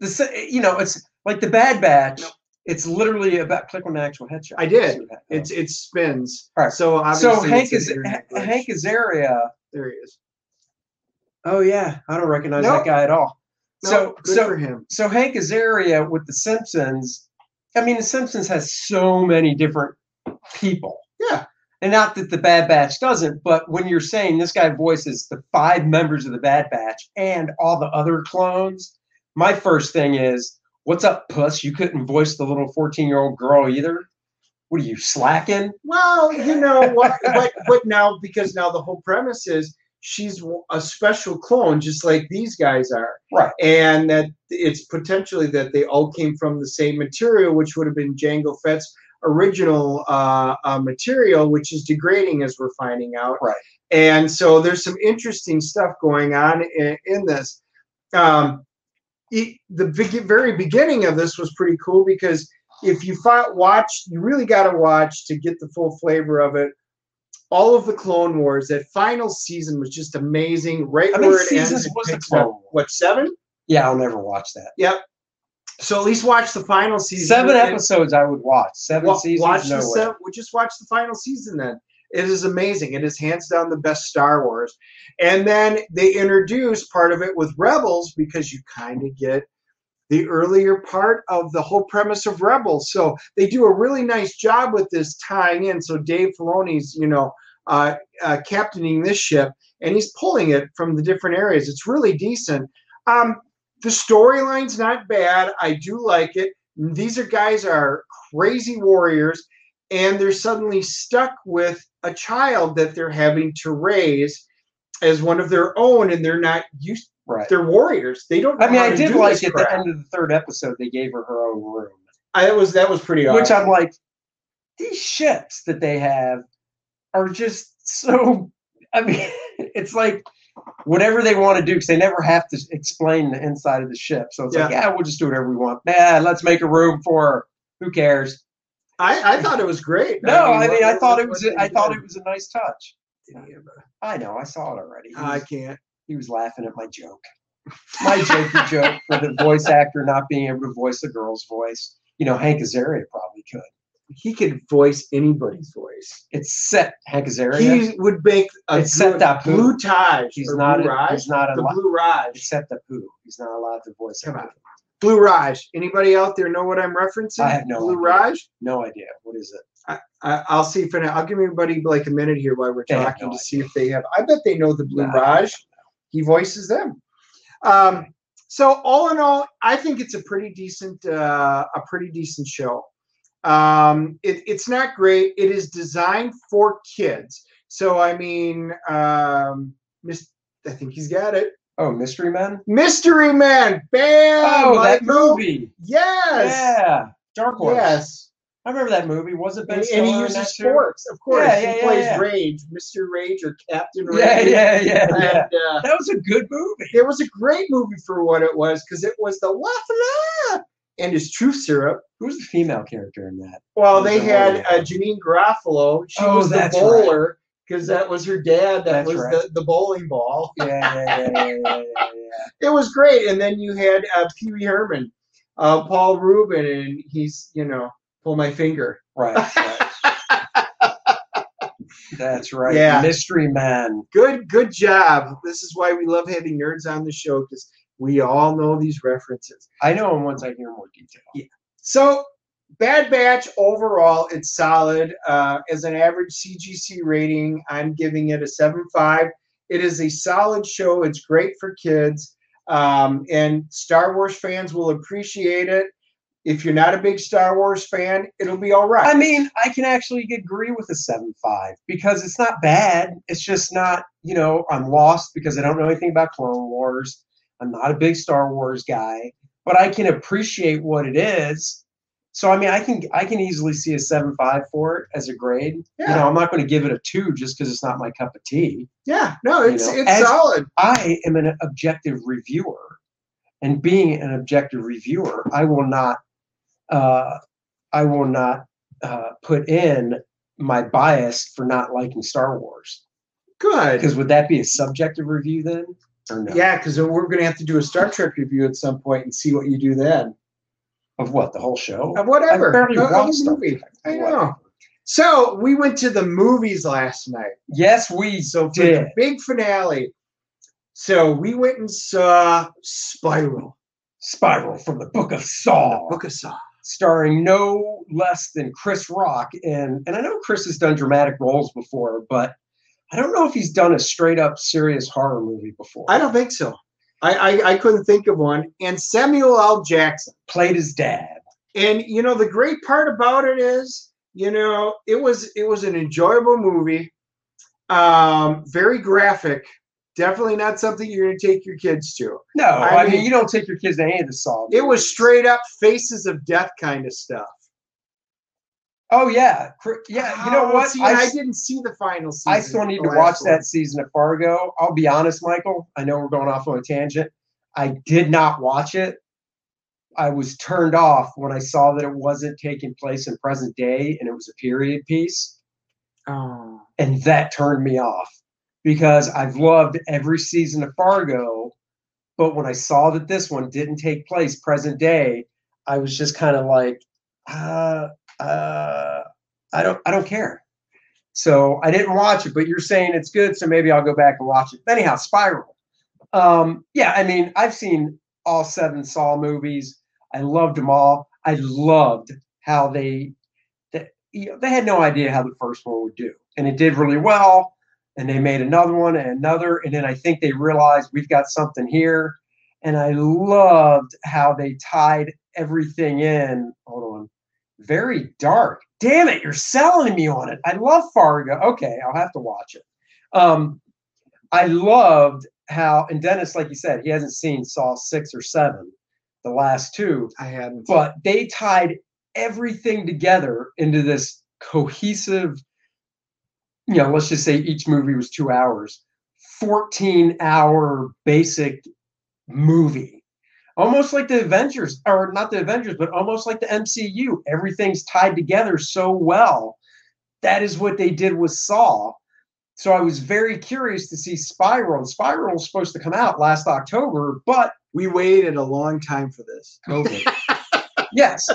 the you know it's like the Bad Batch. It's literally about click on the actual headshot. I did. It's it spins. All right. So obviously, so Hank is an. Hank Azaria. There he is. Oh yeah, I don't recognize Nope. that guy at all. No, so good so for him. so Hank Azaria with The Simpsons. I mean, The Simpsons has so many different people. Yeah. And not that the Bad Batch doesn't, but when you're saying this guy voices the five members of the Bad Batch and all the other clones, my first thing is, what's up, puss? You couldn't voice the little 14 year old girl either? What are you slacking? Well, you know what? but but now because now the whole premise is she's a special clone, just like these guys are, Right. and that it's potentially that they all came from the same material, which would have been Jango Fett's original uh, uh, material, which is degrading as we're finding out. Right. And so there's some interesting stuff going on in, in this. Um, it, the big, very beginning of this was pretty cool because if you fought, watch, you really got to watch to get the full flavor of it. All of the Clone Wars, that final season was just amazing. Right How many where it ends, seasons it was the Clone Wars? What seven? Yeah, I'll never watch that. Yep. So at least watch the final season. Seven And- episodes I would watch. Seven Wa- seasons, Watch no the way. se- we just watch the final season then. It is amazing. It is hands down the best Star Wars. And then they introduce part of it with Rebels because you kind of get the earlier part of the whole premise of Rebels. So they do a really nice job with this tying in. So Dave Filoni's, you know, uh, uh, captaining this ship, and he's pulling it from the different areas. It's really decent. Um, the storyline's not bad. I do like it. These are guys are crazy warriors, and they're suddenly stuck with a child that they're having to raise. as one of their own, and they're not used. Right. They're warriors. They don't. I mean, I did like this at the end of the third episode they gave her her own room, I, that was that was pretty which awesome. I'm like, these ships that they have are just so. I mean, it's like whatever they want to do because they never have to explain the inside of the ship. So it's like, yeah, we'll just do whatever we want. Yeah, let's make a room for her. Who cares? I, I thought it was great. No, I mean, what- I thought it was. I thought it was a nice touch. Yeah, I know. I saw it already. He I can't. He was laughing at my joke. My jokey joke for the voice actor not being able to voice a girl's voice. You know, Hank Azaria probably could. He could voice anybody's voice. It's set Hank Azaria. He would make a It's set that poo. blue Taj. He's not. blue Raj. He's not the allowed. blue Raj. Except the poo. He's not allowed to voice. Come on. Blue Raj. Anybody out there know what I'm referencing? I have no Blue idea. Raj. No idea. What is it? I, I'll see if I, I'll give everybody like a minute here while we're They talking no to see if they have. I bet they know the Blue Nah. Raj. He voices them. Um, so all in all, I think it's a pretty decent, uh, a pretty decent show. Um, it, it's not great. It is designed for kids. So I mean, um, Miss, I think he's got it. Oh, Mystery Men. Mystery Man. Bam. Oh, that movie. Yes. Yeah, Dark Horse. Yes. I remember that movie. Was it Ben And, Stiller and he uses sports, of course. Yeah, yeah, he yeah, plays. Rage, Mr. Rage or Captain Rage. Yeah, yeah, yeah, And, uh, That was a good movie. it was a great movie for what it was because it was the la la and his truth syrup. Who was the female character in that? Well, Who's they the had uh, Janeane Garofalo. She Oh, was the bowler because that was her dad. That That's was right. the, the bowling ball. Yeah, yeah, yeah, yeah, yeah, yeah. It was great. And then you had uh, Pee Wee Herman, uh, Paul Rubin, and he's, you know, pull my finger. Right, right. That's right. Yeah. Mystery Man. Good, good job. This is why we love having nerds on the show because we all know these references. I know him once I hear more detail. Yeah. So, Bad Batch overall, it's solid. Uh, as an average CGC rating, I'm giving it a 7.5. It is a solid show. It's great for kids. Um, and Star Wars fans will appreciate it. If you're not a big Star Wars fan, it'll be all right. I mean, I can actually agree with a seven five because it's not bad. It's just not, you know, I'm lost because I don't know anything about Clone Wars. I'm not a big Star Wars guy, but I can appreciate what it is. So I mean, I can I can easily see a seven five for it as a grade. Yeah. You know, I'm not going to give it a two just because it's not my cup of tea. yeah, no, You it's know, it's as- solid. I am an objective reviewer, and being an objective reviewer, I will not, uh, I will not uh, put in my bias for not liking Star Wars. Good. Because would that be a subjective review then, or no? Yeah, because we're going to have to do a Star Trek review at some point and see what you do then. Of what the whole show? Uh, whatever. I barely Of- of watched the Star movie. Trek. I Whatever. know. So we went to the movies last night. Yes, we So for did. the big finale, so we went and saw Spiral, Spiral from the Book of Saw. Book of Saw. Starring no less than Chris Rock. And and I know Chris has done dramatic roles before, but I don't know if he's done a straight up serious horror movie before. I don't think so. I, I I couldn't think of one. And Samuel L. Jackson. played his dad. And you know the great part about it is, you know, it was it was an enjoyable movie. Um, very graphic. Definitely not something you're going to take your kids to. No, I I, mean, mean- you don't take your kids to any of the Saw. It was straight up faces of death kind of stuff. Oh yeah, yeah. You know Oh, what? See, I, I, didn't see the final season. I still need to watch one. that season of Fargo. I'll be honest, Michael. I know we're going off on a tangent. I did not watch it. I was turned off when I saw that it wasn't taking place in present day and it was a period piece. Oh. and that turned me off because I've loved every season of Fargo, but when I saw that this one didn't take place present day, I was just kind of like, uh, uh, I don't, I don't care. So I didn't watch it, but you're saying it's good, so maybe I'll go back and watch it. Anyhow, Spiral. Um, yeah, I mean, I've seen all seven Saw movies. I loved them all. I loved how they that you know, they had no idea how the first one would do, and it did really well. And they made another one and another, and then I think they realized we've got something here. And I loved how they tied everything in. Hold on, very dark. Damn it, you're selling me on it. I love Fargo. Okay, I'll have to watch it. Um, I loved how, and Dennis, like you said, he hasn't seen Saw six or seven, the last two, I hadn't. but they tied everything together into this cohesive, you know, let's just say each movie was two hours, 14 hour basic movie. Almost like the Avengers, or not the Avengers, but almost like the MCU. Everything's tied together so well. That is what they did with Saw. So I was very curious to see Spiral. Spiral was supposed to come out last October, but we waited a long time for this. COVID. yes.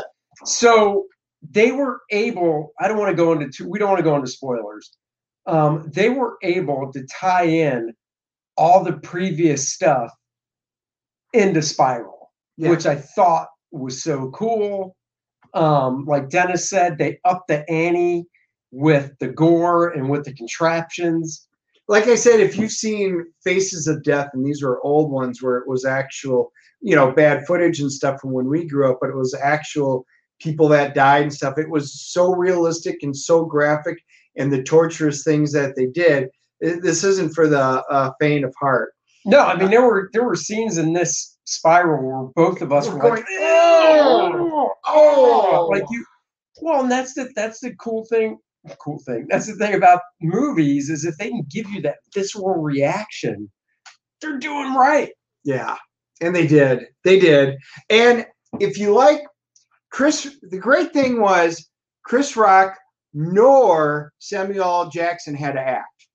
So they were able, I don't want to go into too, we don't want to go into spoilers. Um, they were able to tie in all the previous stuff into Spiral, Yeah. which I thought was so cool. Um, like Dennis said, they upped the ante with the gore and with the contraptions. like I said, if you've seen Faces of Death, and these were old ones where it was actual, you know, bad footage and stuff from when we grew up, but it was actual people that died and stuff. It was so realistic and so graphic, and the torturous things that they did. This isn't for the uh, faint of heart. No, I mean there were there were scenes in this spiral where both of us We're were like, "Oh, oh." like you. Well, and that's the that's the cool thing. Cool thing. That's the thing about movies is if they can give you that visceral reaction, they're doing right. Yeah, and they did. They did. And if you like Chris, the great thing was Chris Rock nor Samuel L. Jackson had to act.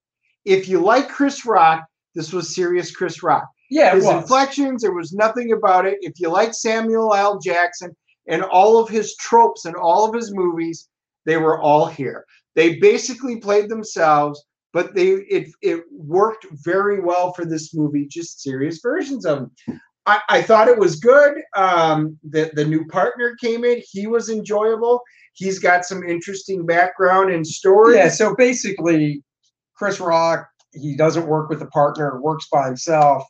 If you like Chris Rock, this was serious Chris Rock. Yeah, His was. inflections, there was nothing about it. If you like Samuel L. Jackson and all of his tropes and all of his movies, they were all here. They basically played themselves, but they it it worked very well for this movie. Just serious versions of them. I, I thought it was good. Um, the the new partner came in. He was enjoyable. He's got some interesting background and story. Yeah, so basically, Chris Rock, he doesn't work with a partner, works by himself.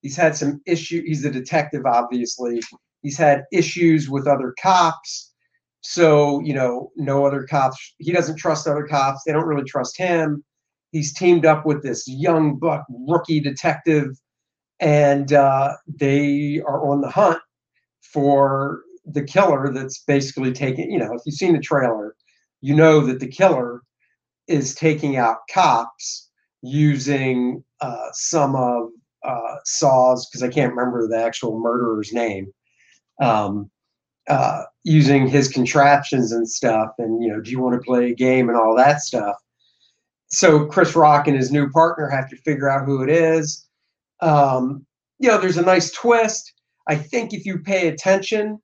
He's had some issue. He's a detective, obviously. He's had issues with other cops. So, you know, no other cops. He doesn't trust other cops. They don't really trust him. He's teamed up with this young buck rookie detective, and uh, they are on the hunt for the killer that's basically taking, you know, if you've seen the trailer, you know that the killer is taking out cops using uh, some of uh, Saw's, because I can't remember the actual murderer's name, um, uh, using his contraptions and stuff. And, you know, do you want to play a game and all that stuff? So Chris Rock and his new partner have to figure out who it is. Um, you know, there's a nice twist. I think if you pay attention,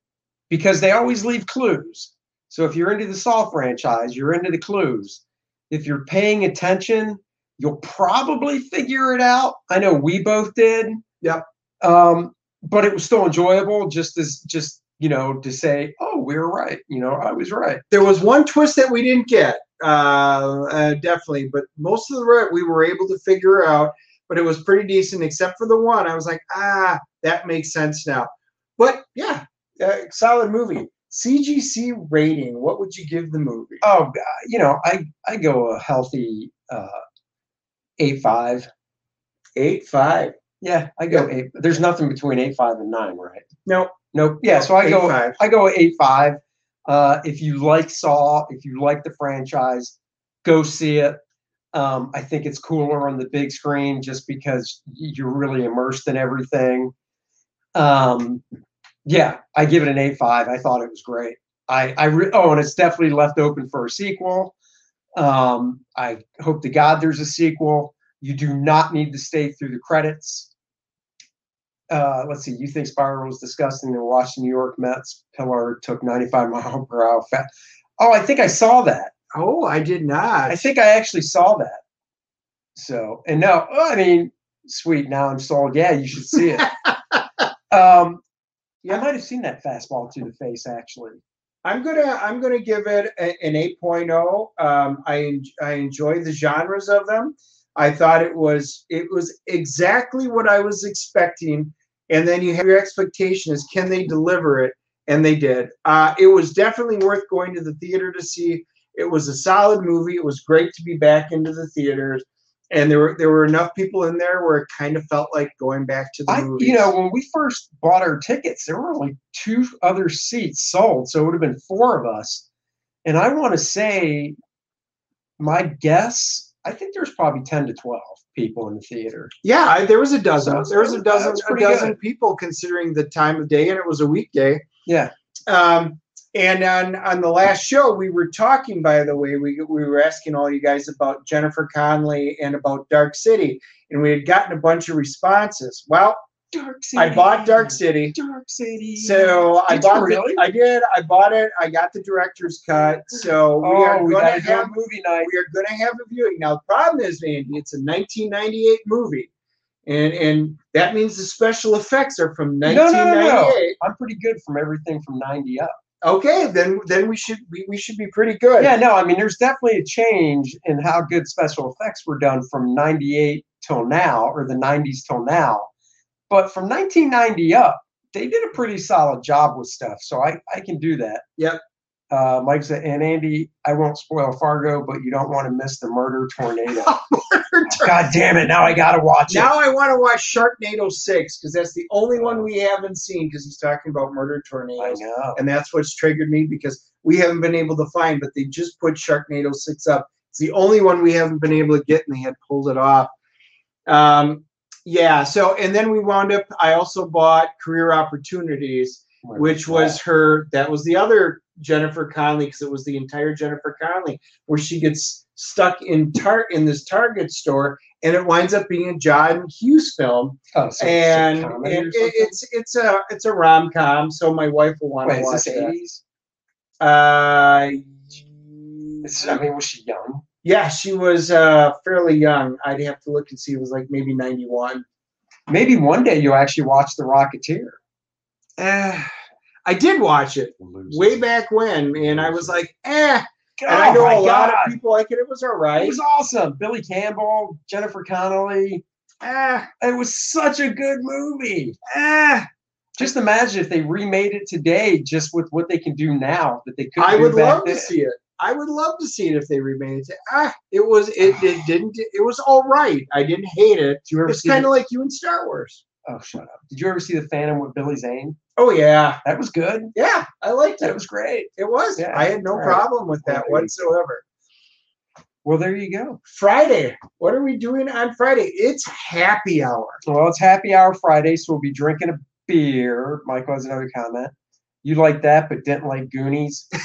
because they always leave clues. So if you're into the Saw franchise, you're into the clues. If you're paying attention, you'll probably figure it out. I know we both did. Yep. Um, but it was still enjoyable just as just, you know, to say, oh, we were right. You know, I was right. there was one twist that we didn't get uh, uh definitely but most of the right we were able to figure out but it was pretty decent except for the one i was like ah that makes sense now but yeah uh, solid movie cgc rating what would you give the movie Oh, you know, I I go a healthy uh, eight five. eight five Yeah, I go eight. There's nothing between eight five and nine, right? no Nope. Yeah, so I go 8.5. I go eight five. Uh, if you like Saw, if you like the franchise, go see it. Um, I think it's cooler on the big screen just because you're really immersed in everything. Um, yeah, I give it an eight five. I thought it was great. I I re- oh, and it's definitely left open for a sequel. Um, I hope to God there's a sequel. You do not need to stay through the credits uh, let's see, you think Spiral was disgusting and watched the New York Mets pillar took 95 mile per hour. Fa- oh, I think I saw that. oh i did not I think I actually saw that. So, and no, oh, I mean, sweet. Now I'm sold. Yeah, you should see it. um, I might have seen that fastball to the face actually. i'm gonna i'm gonna give it a, an 8.0 um i i enjoy the genres of them I thought it was it was exactly what I was expecting, and then you have your expectation is can they deliver it, and they did. Uh, it was definitely worth going to the theater to see. It was a solid movie. It was great to be back into the theaters. And there were there were enough people in there where it kind of felt like going back to the I, movies. you know, when we first bought our tickets, there were only two other seats sold, so it would have been four of us. And I want to say, my guess, I think there's probably ten to twelve people in the theater. yeah, I, there was a dozen. That's- there was a dozen that's a dozen good. people considering the time of day, and it was a weekday. Yeah. Um, and on on the last show, we were talking. By the way, we we were asking all you guys about Jennifer Connelly and about Dark City, and we had gotten a bunch of responses. Well, Dark City. I bought Dark City. Dark City. So I Did you bought really? the, I did. I bought it. I got the director's cut. So we oh, are going gotta to do a have movie night. we are going to have a viewing. Now the problem is, Andy, it's a 1998 movie, and and that means the special effects are from No, no, no, 1998. no. I'm pretty good from everything from '90 up. Okay, then then we should we, we should be pretty good. Yeah, no, I mean, there's definitely a change in how good special effects were done from 98 till now, or the 90s till now. But from 1990 up, they did a pretty solid job with stuff. So I, I can do that. Yep. Uh, Mike said, and Andy, I won't spoil Fargo, but you don't want to miss the murder tornado. God damn it. Now I got to watch it. Now I want to watch Sharknado 6 because that's the only one we haven't seen because he's talking about murder tornadoes. I know. and that's what's triggered me because we haven't been able to find, but they just put Sharknado six up. It's the only one we haven't been able to get, and they had pulled it off. Um, yeah. So, and then we wound up. I also bought Career Opportunities, which was her. That was the other Jennifer Connelly because it was the entire Jennifer Connelly where she gets stuck in tar in this Target store, and it winds up being a John Hughes film, Oh, so it's and, comedy and it- it's it's a it's a rom com. So my wife will want Wait, to watch that. 80s? Uh, It's, I mean, was she young? yeah, she was uh, fairly young. I'd have to look and see. It was like maybe 91. Maybe one day you'll actually watch The Rocketeer. Eh, I did watch it way back when, and I was like, eh. And I know a lot God. of people like it. It was all right. It was awesome. Billy Campbell, Jennifer Connelly. Eh, It was such a good movie. eh. Just imagine if they remade it today, just with what they can do now that they couldn't. I would love then. to see it. I would love to see it if they remade it. Ah, it was it, it didn't it was all right. I didn't hate it. Did you ever It's kind of like you in Star Wars. oh, shut up! Did you ever see the Phantom with Billy Zane? Oh yeah, That was good. yeah. I liked it. it. was great. It was. Yeah, I had no right. problem with that Well, whatsoever. Well, there you go. Friday. What are we doing on Friday? It's happy hour. Well, it's Happy Hour Friday, so we'll be drinking a beer. Michael has another comment. You like that, but didn't like Goonies.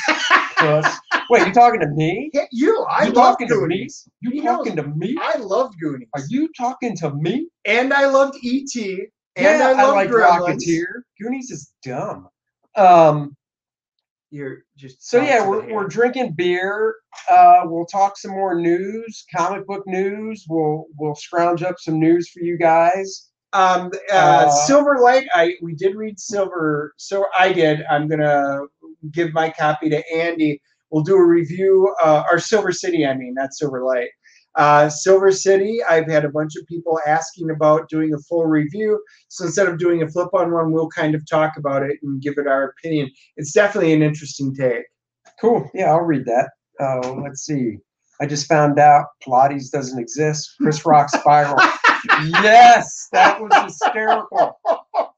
Wait, you talking to me? Yeah, you, I you love talking to me? Goonies. You He knows. talking to me? I love Goonies. Are you talking to me? And I loved E.T. And yeah, I loved like Gremlins. Rocketeer. Goonies is dumb. Um, You're just so yeah, we're, we're drinking beer. Uh, we'll talk some more news, comic book news. We'll we'll scrounge up some news for you guys. Um, uh, Uh, Silver Light. I we did read Silver. So I did. I'm gonna give my copy to Andy. We'll do a review. Uh, or Silver City. I mean, not Silver Light. Uh, Silver City. I've had a bunch of people asking about doing a full review. So instead of doing a flip on one, we'll kind of talk about it and give it our opinion. It's definitely an interesting take. Cool. Yeah, I'll read that. Oh, let's see. I just found out Pilates doesn't exist. Chris Rock Spiral. yes, that was hysterical.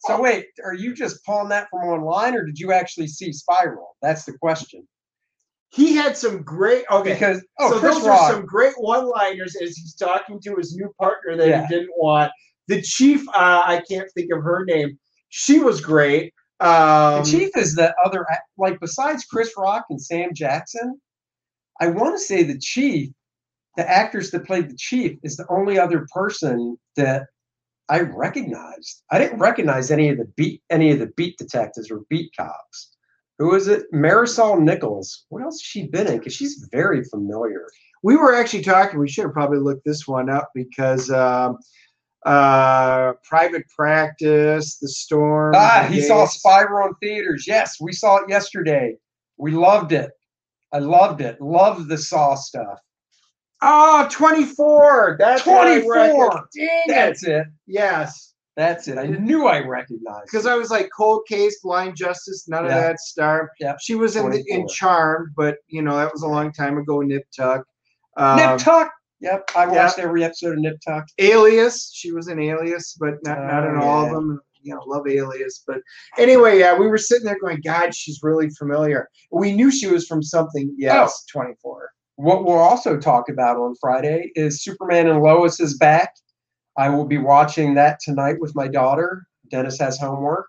So wait, are you just pulling that from online, or did you actually see Spiral? That's the question. He had some great. Okay. Because oh, so Chris those Rock. are some great one-liners as he's talking to his new partner that Yeah. he didn't want. The chief, uh, I can't think of her name. She was great. Um, the Chief is the other, like besides Chris Rock and Sam Jackson, I want to say the Chief, the actors that played the Chief, is the only other person that I recognized. I didn't recognize any of the beat, any of the beat detectives or beat cops. Who is it? Marisol Nichols. What else has she been in? Because she's very familiar. we were actually talking. We should have probably looked this one up because um, uh, Private Practice, The Storm. Ah, he saw. Spiral in theaters. Yes, we saw it yesterday. We loved it. I loved it. Loved the Saw stuff. Oh, 24. That's 24. reckon. Dang it. That's it. Yes. That's it. I knew I recognized. Because. I was like Cold Case, Blind Justice, none Yeah. of that star. Yep. She was in the, in Charmed, but you know that was a long time ago. Nip Tuck. Um, Nip Tuck. Yep, I Yeah. watched every episode of Nip Tuck. Alias. She was in Alias, but not, not in Oh, all of them. You know, love Alias. But anyway, yeah, we were sitting there going, God, she's really familiar. We knew she was from something. Yes, 24. What we'll also talk about on Friday is Superman and Lois is back. I will be watching that tonight with my daughter. Dennis has homework.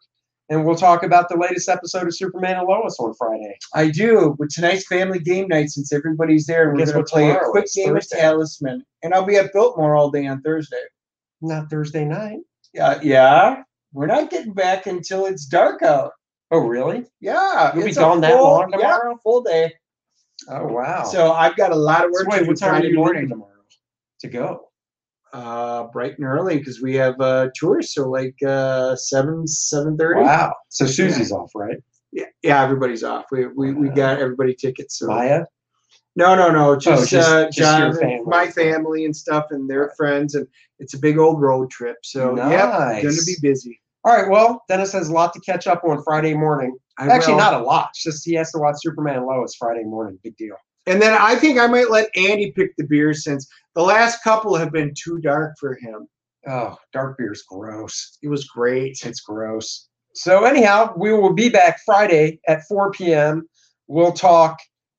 And we'll talk about the latest episode of Superman and Lois on Friday. I do, but tonight's family game night since everybody's there. We're going to play a quick game Thursday. of Talisman. And I'll be at Biltmore all day on Thursday. Not Thursday night. Yeah, yeah. We're not getting back until it's dark out. Oh, really? Yeah. You'll be gone that full- long yeah, tomorrow? full day. Oh, wow. So I've got a lot of So work wait, to do what time are you morning. tomorrow to go? Uh, bright and early because we have uh, tours. So like uh, seven, seven thirty. Wow. So Susie's off, right? Yeah, yeah. Everybody's off. We we, we got everybody tickets. So Maya? no, no, no. Just, just- uh, John, and family. my family and stuff, and their friends, and it's a big old road trip. So yeah, gonna be busy. All right. Well, Dennis has a lot to catch up on Friday morning. I Actually, will. not a lot. It's just he has to watch Superman Lois Friday morning. Big deal. And then I think I might let Andy pick the beers since the last couple have been too dark for him. Oh, dark beer's gross. It was great. It's gross. So anyhow, we will be back Friday at 4 p.m. We'll talk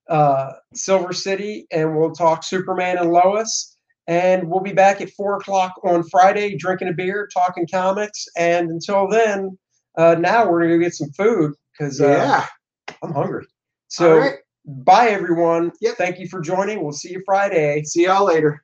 uh, Silver City and we'll talk Superman and Lois. And we'll be back at four o'clock on Friday, drinking a beer, talking comics. And until then, uh, now we're gonna go get some food because uh, Yeah. I'm hungry. So All right. Bye everyone. Yep. Thank you for joining. We'll see you Friday. See y'all later.